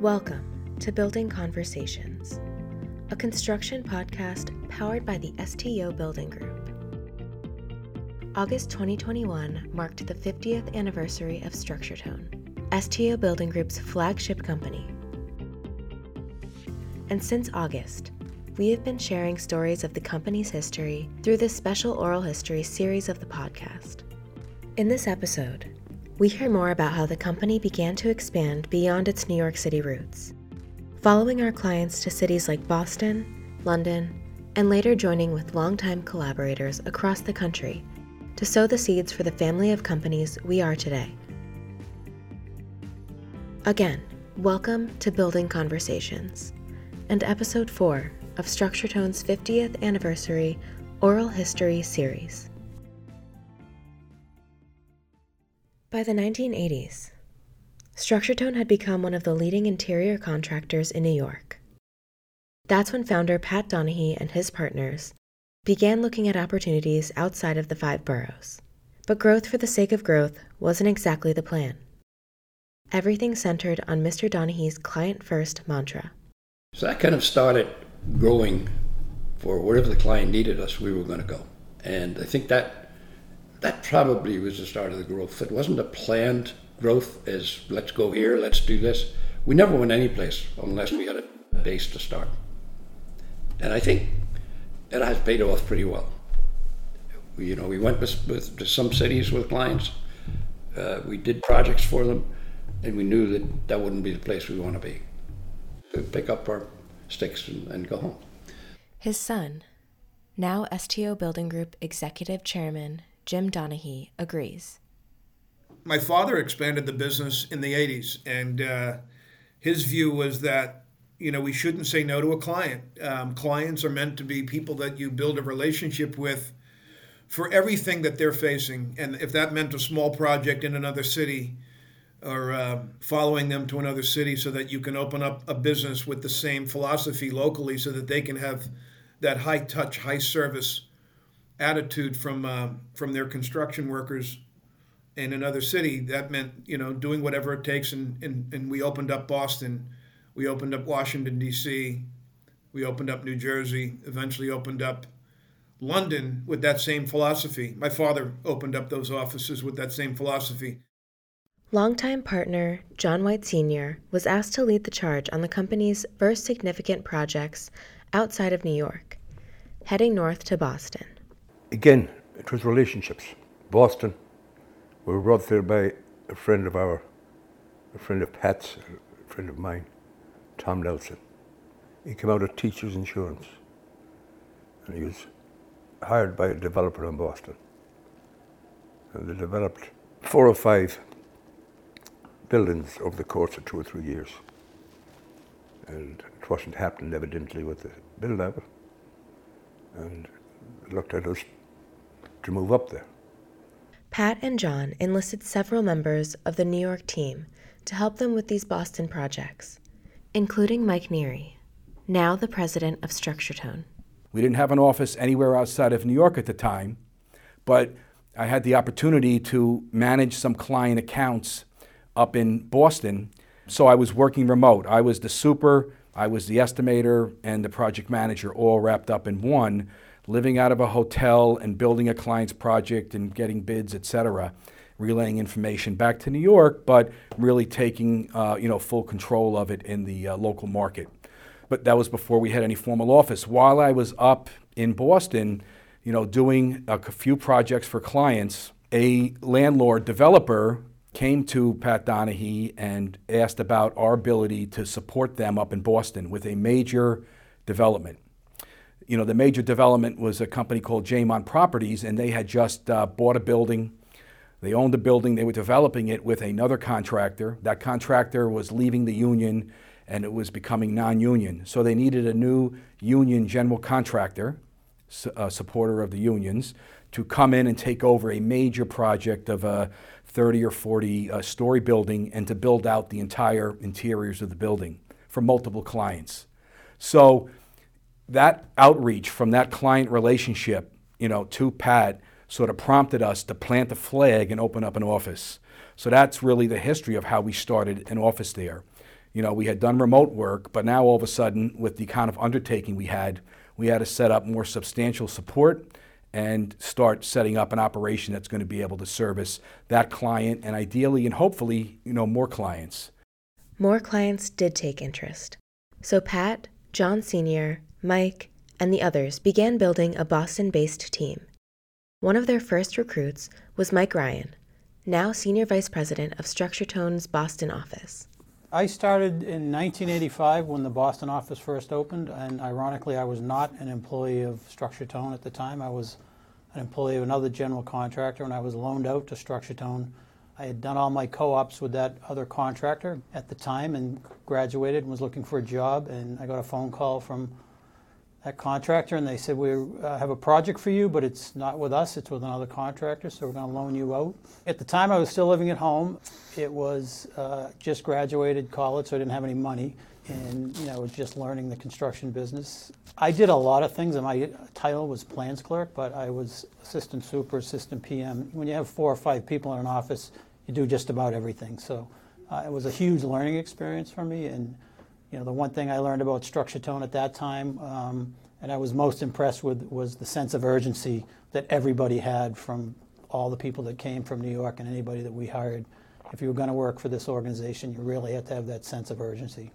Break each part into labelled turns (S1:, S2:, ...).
S1: Welcome to Building Conversations, a construction podcast powered by the STO Building Group. August 2021 marked the 50th anniversary of StructureTone, STO Building Group's flagship company. And since August, we have been sharing stories of the company's history through this special oral history series of the podcast. In this episode, we hear more about how the company began to expand beyond its New York City roots, following our clients to cities like Boston, London, and later joining with longtime collaborators across the country to sow the seeds for the family of companies we are today. Again, welcome to Building Conversations and episode 4 of StructureTone's 50th anniversary oral history series. By the 1980s, StructureTone had become one of the leading interior contractors in New York. That's when founder Pat Donahue and his partners began looking at opportunities outside of the five boroughs. But growth for the sake of growth wasn't exactly the plan. Everything centered on Mr. Donahue's client first mantra.
S2: So that kind of started growing for wherever the client needed us, we were going to go. And I think that that probably was the start of the growth. It wasn't a planned growth as let's go here, let's do this. We never went any place unless we had a base to start. And I think it has paid off pretty well. We, you know, we went with, with to some cities with clients. Uh, we did projects for them, and we knew that that wouldn't be the place we want to be. We'd pick up our sticks and, and go home.
S1: His son, now STO Building Group Executive Chairman Jim Donahue agrees.
S3: My father expanded the business in the 80s, and uh, his view was that you know we shouldn't say no to a client. Um, clients are meant to be people that you build a relationship with for everything that they're facing, and if that meant a small project in another city or uh, following them to another city so that you can open up a business with the same philosophy locally so that they can have that high touch, high service attitude from uh, from their construction workers in another city. That meant you know doing whatever it takes, and and, and we opened up Boston, we opened up Washington D.C., we opened up New Jersey, eventually opened up London with that same philosophy. My father opened up those offices with that same philosophy.
S1: Longtime partner John White Sr. was asked to lead the charge on the company's first significant projects outside of New York, heading north to Boston.
S4: Again, it was relationships. Boston, we were brought there by a friend of our, a friend of Pat's, a friend of mine, Tom Nelson. He came out of Teachers Insurance, and he was hired by a developer in Boston. And they developed four or five buildings over the course of two or three years. And it wasn't happening evidently with the build. And looked at us to move up there.
S1: Pat and John enlisted several members of the New York team to help them with these Boston projects, including Mike Neary, now the president of StructureTone.
S5: We didn't have an office anywhere outside of New York at the time, but I had the opportunity to manage some client accounts up in Boston. So I was working remote. I was the super, I was the estimator, and the project manager all wrapped up in one living out of a hotel and building a client's project and getting bids, et cetera, relaying information back to New York, but really taking uh, you know full control of it in the uh, local market. But that was before we had any formal office. While I was up in Boston, you know, doing a few projects for clients, a landlord developer came to Pat Donahue and asked about our ability to support them up in Boston with a major development you know, the major development was a company called Jamon Properties, and they had just uh, bought a building. They owned the building. They were developing it with another contractor. That contractor was leaving the union, and it was becoming non-union. So they needed a new union general contractor, a supporter of the unions, to come in and take over a major project of a 30 or 40 uh, story building and to build out the entire interiors of the building for multiple clients. So that outreach from that client relationship, you know, to Pat sort of prompted us to plant a flag and open up an office. So that's really the history of how we started an office there. You know, we had done remote work, but now all of a sudden, with the kind of undertaking we had, we had to set up more substantial support and start setting up an operation that's going to be able to service that client and ideally and hopefully, you know, more clients.
S1: More clients did take interest. So Pat, John Sr., Mike, and the others began building a Boston based team. One of their first recruits was Mike Ryan, now Senior Vice President of StructureTone's Boston office.
S6: I started in 1985 when the Boston office first opened, and ironically, I was not an employee of StructureTone at the time. I was an employee of another general contractor, and I was loaned out to StructureTone. I had done all my co-ops with that other contractor at the time and graduated and was looking for a job, and I got a phone call from that contractor, and they said, We uh, have a project for you, but it's not with us, it's with another contractor, so we're going to loan you out. At the time, I was still living at home. It was uh, just graduated college, so I didn't have any money, and you know, I was just learning the construction business. I did a lot of things, and my title was plans clerk, but I was assistant super, assistant PM. When you have four or five people in an office, you do just about everything. So uh, it was a huge learning experience for me, and you know, the one thing I learned about structure tone at that time, um, and I was most impressed with, was the sense of urgency that everybody had from all the people that came from New York and anybody that we hired. If you were going to work for this organization, you really had to have that sense of urgency.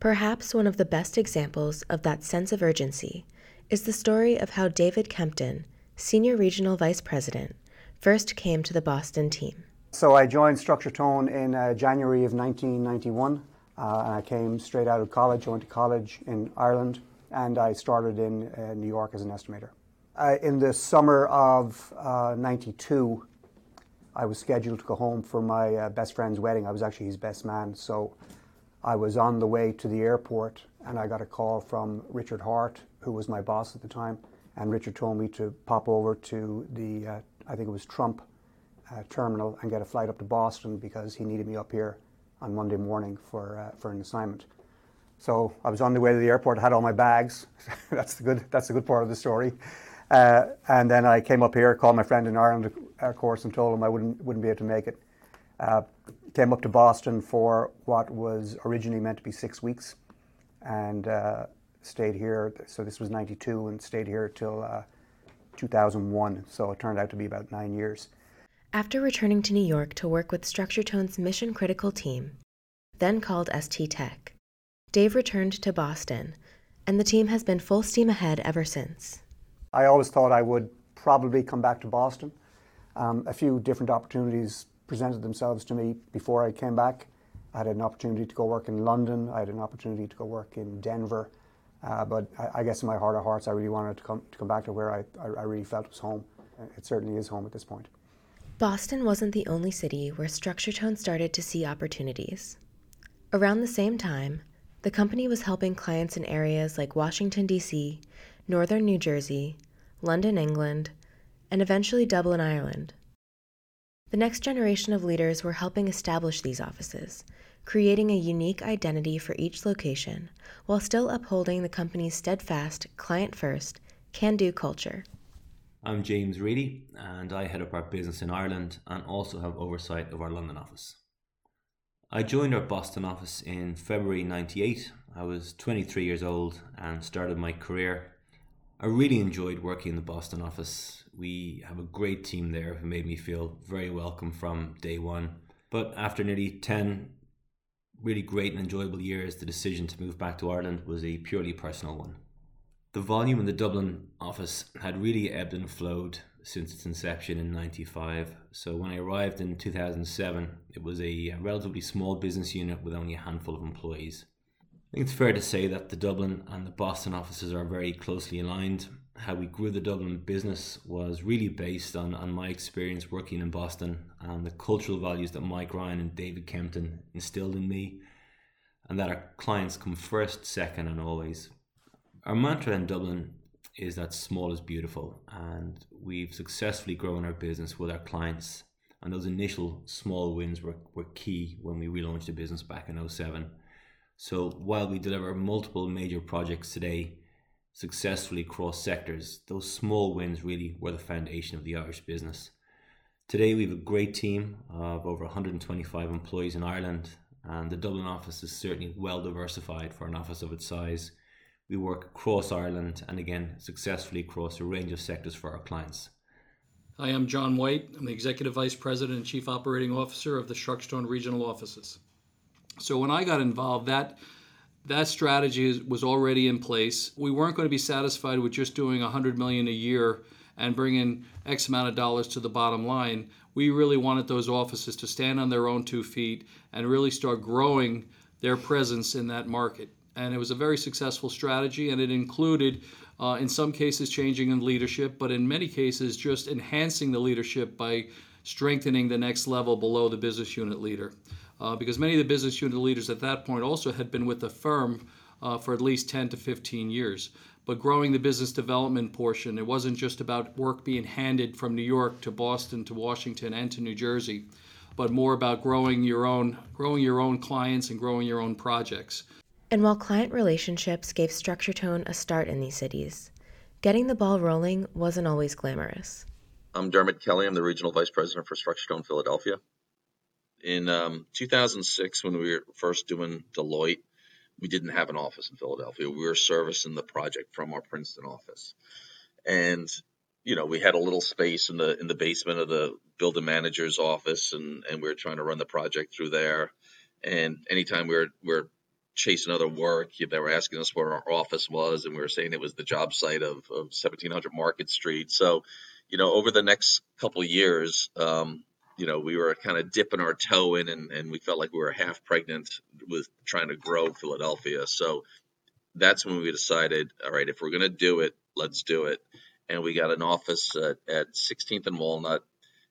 S1: Perhaps one of the best examples of that sense of urgency is the story of how David Kempton, Senior Regional Vice President, first came to the Boston team.
S7: So I joined Structure Tone in uh, January of 1991. Uh, I came straight out of college. I went to college in Ireland, and I started in uh, New York as an estimator. Uh, in the summer of '92, uh, I was scheduled to go home for my uh, best friend's wedding. I was actually his best man, so I was on the way to the airport, and I got a call from Richard Hart, who was my boss at the time, and Richard told me to pop over to the, uh, I think it was Trump terminal, and get a flight up to Boston because he needed me up here on Monday morning for, uh, for an assignment. So I was on the way to the airport, I had all my bags. that's, the good, that's the good part of the story. Uh, and then I came up here, called my friend in Ireland, of course, and told him I wouldn't, wouldn't be able to make it. Uh, came up to Boston for what was originally meant to be six weeks and uh, stayed here. So this was 92 and stayed here till uh, 2001. So it turned out to be about nine years.
S1: After returning to New York to work with StructureTone's mission critical team, then called ST Tech, Dave returned to Boston, and the team has been full steam ahead ever since.
S7: I always thought I would probably come back to Boston. Um, a few different opportunities presented themselves to me before I came back. I had an opportunity to go work in London, I had an opportunity to go work in Denver. Uh, but I, I, guess in my heart of hearts, I really wanted to come, to come back to where I, I, I really felt was home. It certainly is home at this point.
S1: Boston wasn't the only city where StructureTone started to see opportunities. Around the same time, the company was helping clients in areas like Washington, D.C., northern New Jersey, London, England, and eventually Dublin, Ireland. The next generation of leaders were helping establish these offices, creating a unique identity for each location while still upholding the company's steadfast, client first, can do culture.
S8: I'm James Reedy, and I head up our business in Ireland and also have oversight of our London office. I joined our Boston office in February 98. I was 23 years old and started my career. I really enjoyed working in the Boston office. We have a great team there who made me feel very welcome from day one. But after nearly 10 really great and enjoyable years, the decision to move back to Ireland was a purely personal one. The volume in the Dublin office had really ebbed and flowed since its inception in 95. So when I arrived in 2007, it was a relatively small business unit with only a handful of employees. I think it's fair to say that the Dublin and the Boston offices are very closely aligned. How we grew the Dublin business was really based on, on my experience working in Boston and the cultural values that Mike Ryan and David Kempton instilled in me, and that our clients come first, second, and always. Our mantra in Dublin is that small is beautiful, and we've successfully grown our business with our clients. And those initial small wins were, were key when we relaunched the business back in 07. So while we deliver multiple major projects today successfully across sectors, those small wins really were the foundation of the Irish business. Today we have a great team of over 125 employees in Ireland and the Dublin office is certainly well diversified for an office of its size. We work across Ireland and again successfully across a range of sectors for our clients.
S9: Hi, I'm John White. I'm the Executive Vice President and Chief Operating Officer of the Structure Tone Regional Offices. So when I got involved, that that strategy was already in place. We weren't going to be satisfied with just doing 100 million a year and bringing X amount of dollars to the bottom line. We really wanted those offices to stand on their own two feet and really start growing their presence in that market. And it was a very successful strategy, and it included, uh, in some cases, changing in leadership, but in many cases, just enhancing the leadership by strengthening the next level below the business unit leader uh, because many of the business unit leaders at that point also had been with the firm uh, for at least 10 to 15 years. But growing the business development portion, it wasn't just about work being handed from New York to Boston to Washington and to New Jersey, but more about growing your own, growing your own clients and growing your own projects.
S1: And while client relationships gave Structure Tone a start in these cities, getting the ball rolling wasn't always glamorous.
S10: I'm Dermot Kelly. I'm the Regional Vice President for Structure Tone Philadelphia in um, 2006 when we were first doing Deloitte, we didn't have an office in Philadelphia. We were servicing the project from our Princeton office, and you know we had a little space in the in the basement of the building manager's office, and and we were trying to run the project through there. And anytime we were we were chasing other work, they were asking us where our office was, and we were saying it was the job site of, of 1700 Market Street. So, you know, over the next couple years, um, you know, we were kind of dipping our toe in and, and we felt like we were half pregnant with trying to grow Philadelphia. So that's when we decided, all right, if we're going to do it, let's do it. And we got an office at, at 16th and Walnut.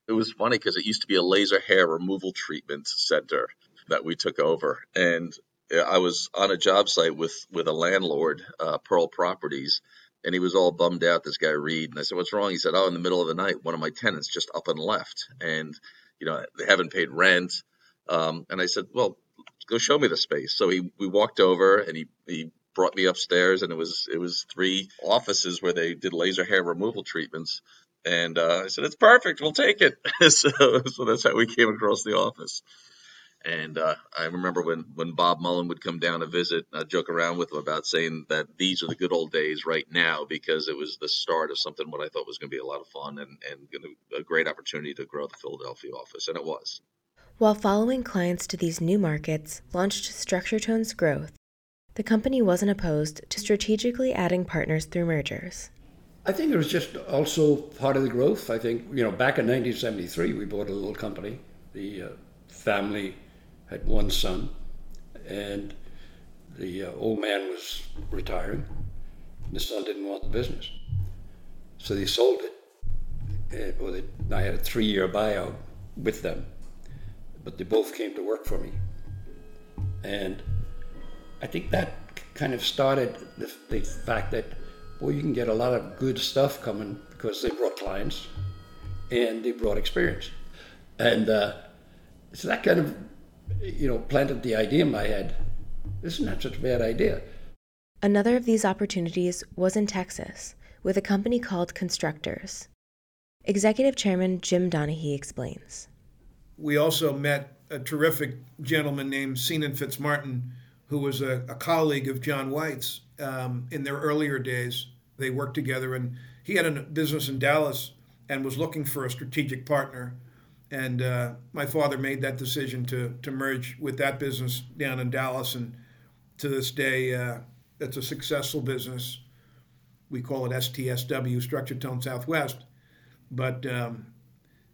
S10: It was funny because it used to be a laser hair removal treatment center that we took over. And I was on a job site with, with a landlord, uh, Pearl Properties, and he was all bummed out. This guy Reed, and I said, "What's wrong?" He said, "Oh, in the middle of the night, one of my tenants just up and left, and you know they haven't paid rent." Um, and I said, "Well, go show me the space." So he we walked over, and he he brought me upstairs, and it was it was three offices where they did laser hair removal treatments. And uh, I said, "It's perfect. We'll take it." so, so that's how we came across the office. And uh, I remember when, when Bob Mullen would come down to visit, I'd joke around with him about saying that these are the good old days right now because it was the start of something what I thought was going to be a lot of fun and, and a great opportunity to grow the Philadelphia office. And it was.
S1: While following clients to these new markets launched Structure Tone's growth, the company wasn't opposed to strategically adding partners through mergers.
S2: I think it was just also part of the growth. I think, you know, back in 1973, we bought a little company. The uh, family had one son, and the uh, old man was retiring. the son didn't want the business, so they sold it. And, well, they, I had a three-year buyout with them, but they both came to work for me, and I think that kind of started the, the fact that well, you can get a lot of good stuff coming because they brought clients and they brought experience, and uh, so that kind of you know, planted the idea in my head. This is not such a bad idea.
S1: Another of these opportunities was in Texas with a company called Constructors. Executive Chairman Jim Donahue explains.
S3: We also met a terrific gentleman named Senan Fitzmartin, who was a, a colleague of John White's um, in their earlier days. They worked together, and he had a business in Dallas and was looking for a strategic partner and uh, my father made that decision to to merge with that business down in Dallas, and to this day, uh, it's a successful business. We call it STSW, Structure Tone Southwest, but um,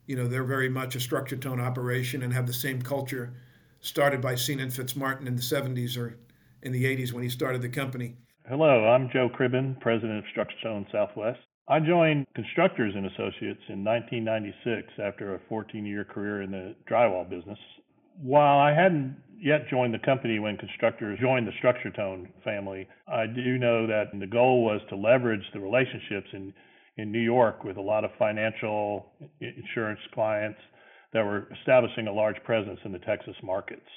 S3: you know they're very much a structure tone operation and have the same culture started by Senan Fitzmartin in the 70s or in the 80s when he started the company.
S11: Hello, I'm Joe Cribben, president of Structure Tone Southwest. I joined Constructors and Associates in 1996 after a 14-year career in the drywall business. While I hadn't yet joined the company when Constructors joined the Structure Tone family, I do know that the goal was to leverage the relationships in in New York with a lot of financial insurance clients that were establishing a large presence in the Texas markets.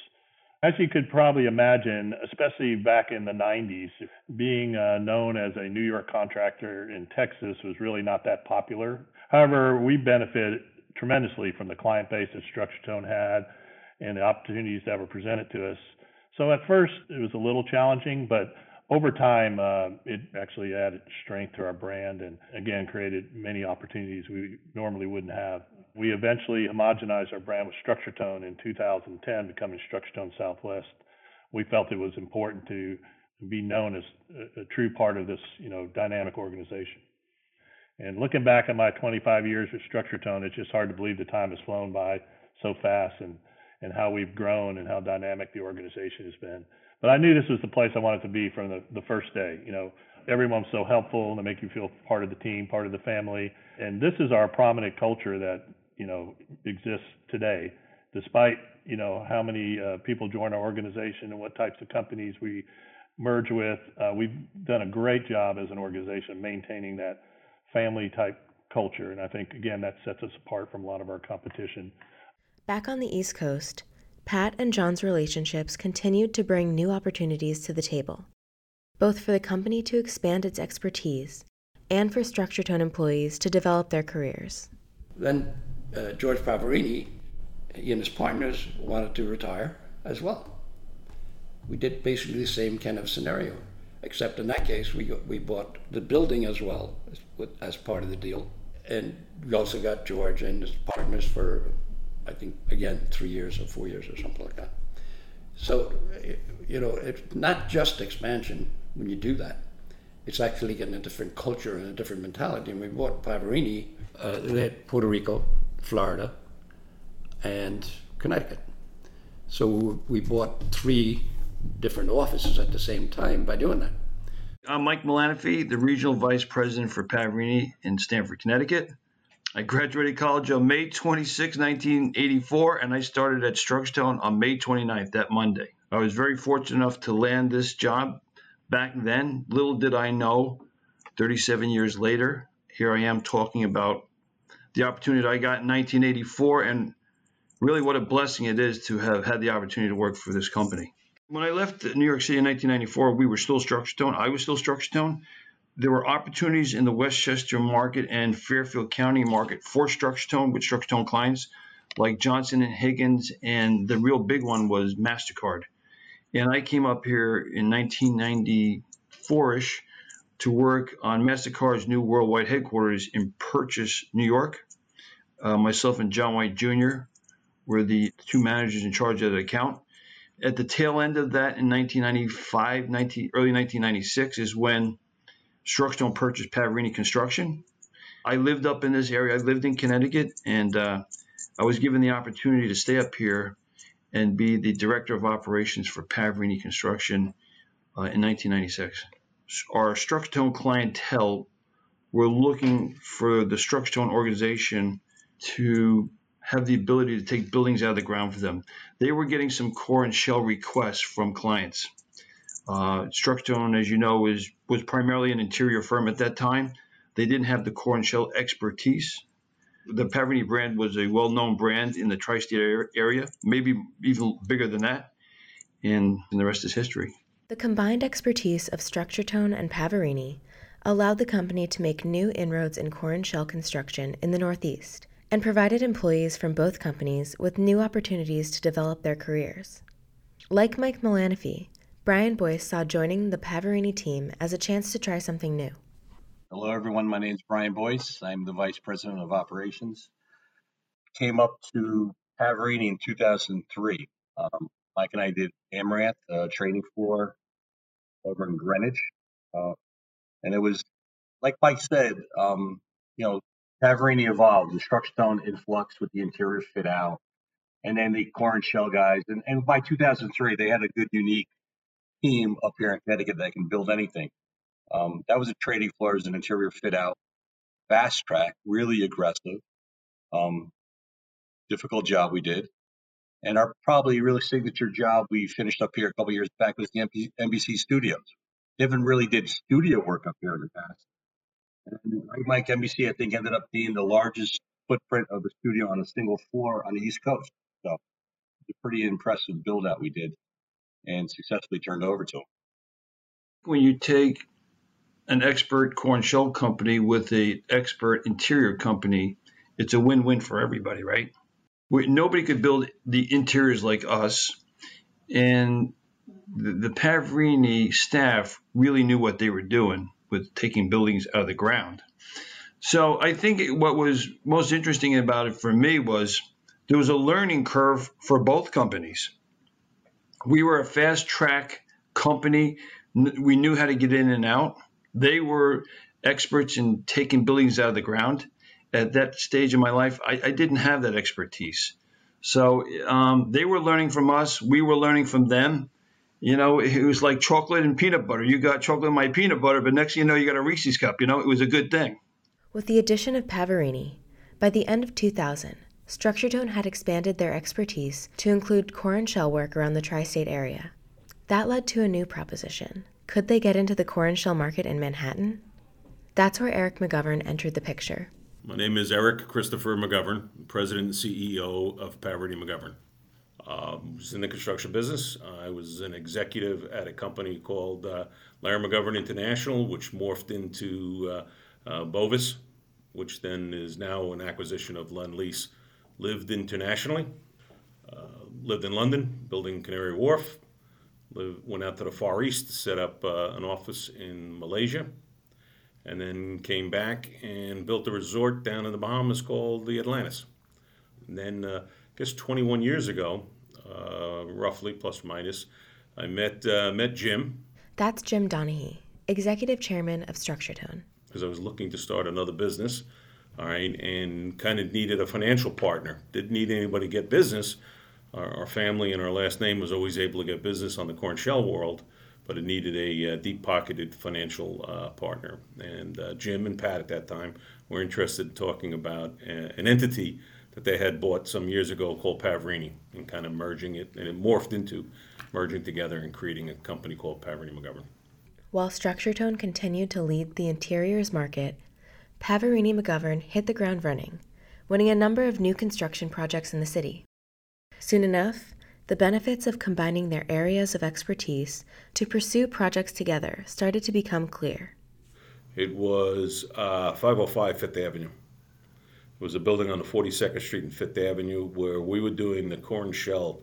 S11: As you could probably imagine, especially back in the 90s, being uh, known as a New York contractor in Texas was really not that popular. However, we benefited tremendously from the client base that Structure Tone had and the opportunities that were presented to us. So at first it was a little challenging, but over time uh, it actually added strength to our brand and again created many opportunities we normally wouldn't have. We eventually homogenized our brand with StructureTone in 2010, becoming StructureTone Southwest. We felt it was important to be known as a, true part of this, you know, dynamic organization. And looking back at my 25 years with StructureTone, it's just hard to believe the time has flown by so fast and, and how we've grown and how dynamic the organization has been. But I knew this was the place I wanted to be from the, the first day. You know, everyone's so helpful. And they make you feel part of the team, part of the family. And this is our prominent culture that, you know, exists today, despite, you know, how many uh, people join our organization and what types of companies we merge with. Uh, we've done a great job as an organization maintaining that family type culture. And I think, again, that sets us apart from a lot of our competition.
S1: Back on the East Coast, Pat and John's relationships continued to bring new opportunities to the table, both for the company to expand its expertise and for StructureTone employees to develop their careers.
S2: Then uh, George Pavarini, and his partners wanted to retire as well. We did basically the same kind of scenario except in that case we we bought the building as well as, as part of the deal, and we also got George and his partners for I think again three years or four years or something like that. So you know it's not just expansion when you do that. It's actually getting a different culture and a different mentality. And we bought Pavarini, uh, they had Puerto Rico, Florida, and Connecticut. So we bought three different offices at the same time by doing that.
S12: I'm Mike Milanofi, the Regional Vice President for Pavarini in Stamford, Connecticut. I graduated college on May 26, 1984, and I started at StructureTone on May 29th, that Monday. I was very fortunate enough to land this job back then. Little did I know, 37 years later, here I am talking about the opportunity that I got in 1984 and really what a blessing it is to have had the opportunity to work for this company. When I left New York City in 1994, we were still StructureTone. I was still StructureTone. There were opportunities in the Westchester market and Fairfield County market for StructureTone with StructureTone clients like Johnson and Higgins, and the real big one was MasterCard. And I came up here in 1994ish to work on MasterCard's new worldwide headquarters in Purchase, New York. Uh, myself and John White Jr. were the two managers in charge of the account at the tail end of that in 1995, 19, early 1996 is when StructureTone purchased Pavarini Construction. I lived up in this area. I lived in Connecticut, and uh, I was given the opportunity to stay up here and be the director of operations for Pavarini Construction uh, in 1996. Our StructureTone clientele were looking for the StructureTone organization to have the ability to take buildings out of the ground for them. They were getting some core and shell requests from clients. Uh, StructureTone, as you know, is was primarily an interior firm at that time. They didn't have the core and shell expertise. The Pavarini brand was a well-known brand in the tri-state area, maybe even bigger than that, and, and the rest is history.
S1: The combined expertise of StructureTone and Pavarini allowed the company to make new inroads in core and shell construction in the Northeast and provided employees from both companies with new opportunities to develop their careers. Like Mike Milanofi, Brian Boyce saw joining the Pavarini team as a chance to try something new.
S13: Hello, everyone. My name is Brian Boyce. I'm the Vice President of Operations. Came up to Pavarini in 2003. Um, Mike and I did Amaranth uh, training floor over in Greenwich. Uh, and it was, like Mike said, um, you know, Pavarini evolved, the StructureTone influx with the interior fit out, and then the core and shell guys. And, and by 2003, they had a good, unique team up here in Connecticut that can build anything. Um, that was a trading floors and interior fit out, fast track, really aggressive, um, difficult job we did. And our probably really signature job we finished up here a couple years back was the NBC Studios. Niven really did studio work up here in the past. And Mike NBC, I think, ended up being the largest footprint of a studio on a single floor on the East Coast. So it's a pretty impressive build out we did and successfully turned over to them.
S12: When you take an expert corn shell company with a expert interior company, it's a win-win for everybody, right? nobody could build the interiors like us. And the, the Pavarini staff really knew what they were doing with taking buildings out of the ground. So I think what was most interesting about it for me was there was a learning curve for both companies. We were a fast track company. We knew how to get in and out. They were experts in taking buildings out of the ground. At that stage in my life, I, I didn't have that expertise. So um, they were learning from us. We were learning from them. You know, it was like chocolate and peanut butter. You got chocolate and my peanut butter, but next you know, you got a Reese's cup. You know, it was a good thing.
S1: With the addition of Pavarini, by the end of 2000, Structuretone had expanded their expertise to include core and shell work around the tri state area. That led to a new proposition. Could they get into the core and shell market in Manhattan? That's where Eric McGovern entered the picture.
S14: My name is Eric Christopher McGovern, President and CEO of Pavarini McGovern. Uh, was in the construction business. I was an executive at a company called uh, Lehrer McGovern International, which morphed into uh, uh, Bovis, which then is now an acquisition of Lend-Lease. Lived internationally, uh, lived in London, building Canary Wharf. Went out to the Far East, to set up uh, an office in Malaysia, and then came back and built a resort down in the Bahamas called the Atlantis. And then, uh, I guess 21 years ago, roughly plus or minus, I met uh, met Jim.
S1: That's Jim Donahue, executive chairman of Structuretone
S14: because I was looking to start another business, all right, and kind of needed a financial partner. Didn't need anybody to get business. Our, our, family and our last name was always able to get business on the corn shell world, but it needed a uh, deep pocketed financial uh, partner. And uh, Jim and Pat at that time were interested in talking about a, uh, an entity that they had bought some years ago called Pavarini and kind of merging it, and it morphed into merging together and creating a company called Pavarini McGovern.
S1: While Structuretone continued to lead the interiors market, Pavarini McGovern hit the ground running, winning a number of new construction projects in the city. Soon enough, the benefits of combining their areas of expertise to pursue projects together started to become clear.
S14: It was uh, 505 Fifth Avenue. It was a building on the 42nd Street and Fifth Avenue where we were doing the corn shell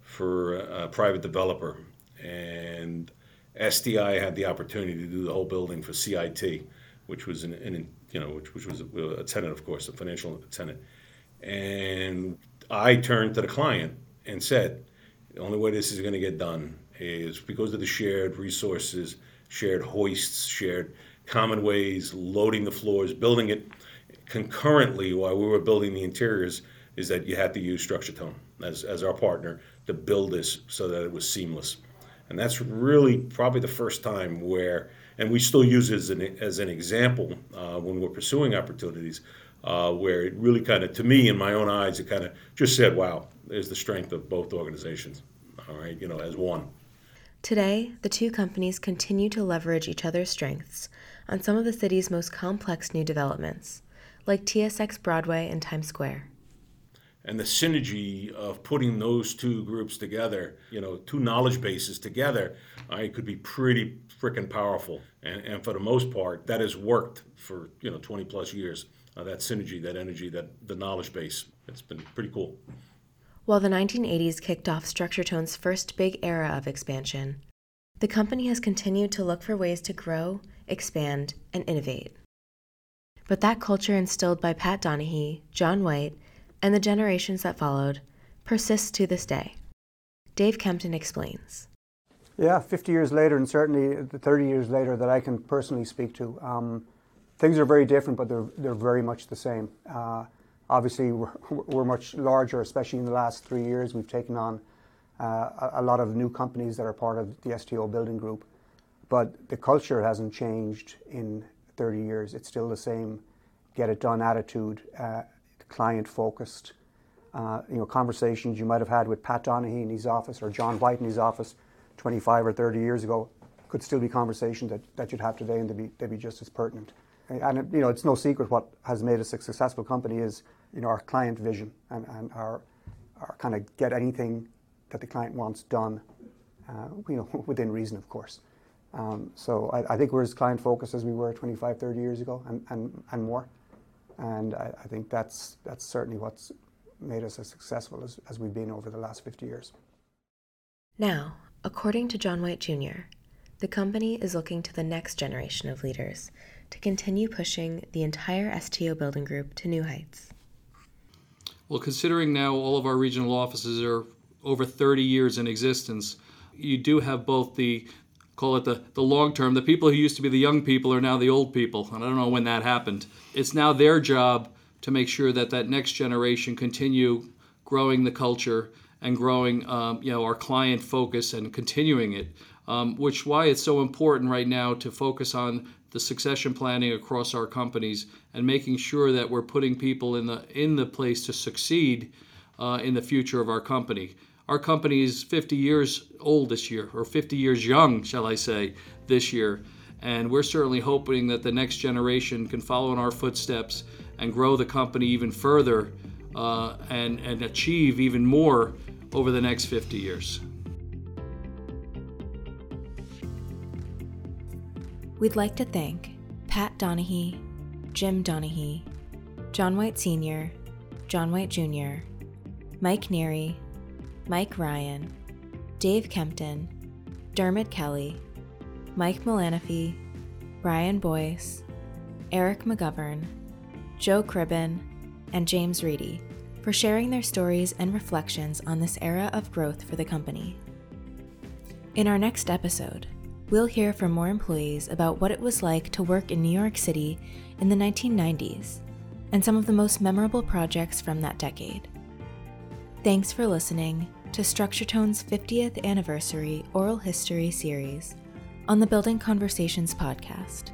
S14: for a private developer. And SDI had the opportunity to do the whole building for CIT, which was an, an you know which, which was a, a, tenant, of course, a financial tenant. And I turned to the client and said, the only way this is going to get done is because of the shared resources, shared hoists, shared common ways, loading the floors, building it concurrently while we were building the interiors. Is that you had to use Structuretone as, as our partner to build this so that it was seamless. And that's really probably the first time where, and we still use it as an, as an example uh, when we're pursuing opportunities, uh, where it really kind of, to me, in my own eyes, it kind of just said, wow, there's the strength of both organizations, all right, you know, as one.
S1: Today, the two companies continue to leverage each other's strengths on some of the city's most complex new developments, like TSX Broadway and Times Square
S14: and the synergy of putting those two groups together, you know, two knowledge bases together, I could be pretty freaking powerful. And, and for the most part, that has worked for you know 20 plus years. Uh, that synergy, that energy, that the knowledge base, it's been pretty cool.
S1: While the 1980s kicked off Structuretone's first big era of expansion, the company has continued to look for ways to grow, expand, and innovate. But that culture instilled by Pat Donahue, John White, and the generations that followed persists to this day. Dave Kempton explains.
S7: Yeah, 50 years later, and certainly 30 years later, that I can personally speak to, um, things are very different, but they're, they're very much the same. Uh, obviously, we're, we're, much larger, especially in the last three years. We've taken on uh, a, a, lot of new companies that are part of the STO building group. But the culture hasn't changed in 30 years. It's still the same get it done attitude. Uh, client focused. Uh, you know, conversations you might have had with Pat Donahue in his office or John White in his office 25 or 30 years ago could still be conversations that, that you'd have today and they'd be, they'd be just as pertinent. And, you know, it's no secret what has made us a successful company is, you know, our client vision and, and our, our kind of get anything that the client wants done, uh, you know, within reason, of course. Um, so I, I, think we're as client focused as we were 25, 30 years ago and, and, and more and I, I, think that's that's certainly what's made us as successful as, as we've been over the last 50 years.
S1: Now, according to John White Jr., the company is looking to the next generation of leaders to continue pushing the entire STO building group to new heights.
S9: Well, considering now all of our regional offices are over 30 years in existence, you do have both the call it the, the long term. The people who used to be the young people are now the old people, and I don't know when that happened. It's now their job to make sure that that next generation continue growing the culture and growing, um, you know, our client focus and continuing it. Um, which why it's so important right now to focus on the succession planning across our companies and making sure that we're putting people in the in the place to succeed uh, in the future of our company. Our company is 50 years old this year, or 50 years young, shall I say, this year. And we're certainly hoping that the next generation can follow in our footsteps and grow the company even further uh, and, and achieve even more over the next 50 years.
S1: We'd like to thank Pat Donahue, Jim Donahue, John White Sr., John White Jr., Mike Neary, Mike Ryan, Dave Kempton, Dermot Kelly, Mike Milanofi, Brian Boyce, Eric McGovern, Joe Cribben, and James Reedy for sharing their stories and reflections on this era of growth for the company. In our next episode, we'll hear from more employees about what it was like to work in New York City in the 1990s and some of the most memorable projects from that decade. Thanks for listening to StructureTone's 50th anniversary oral history series on the Building Conversations podcast.